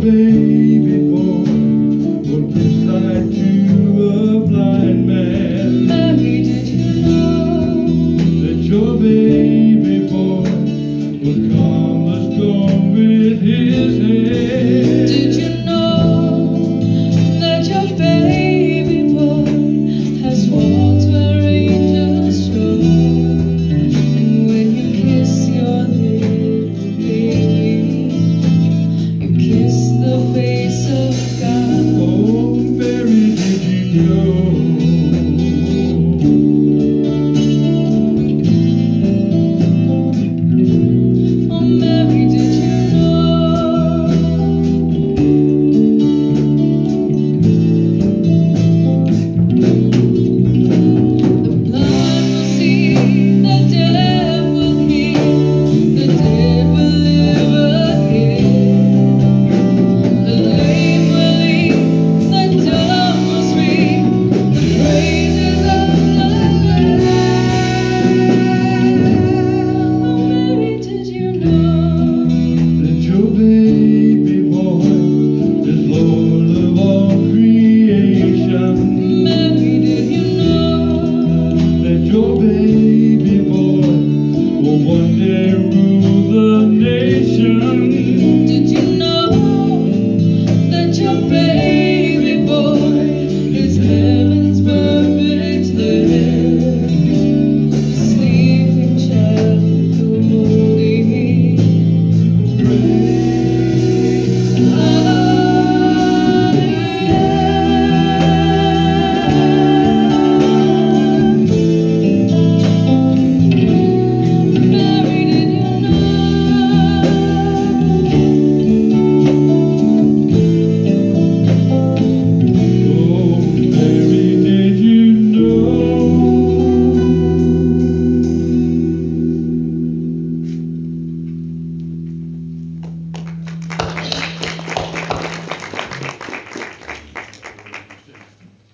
be.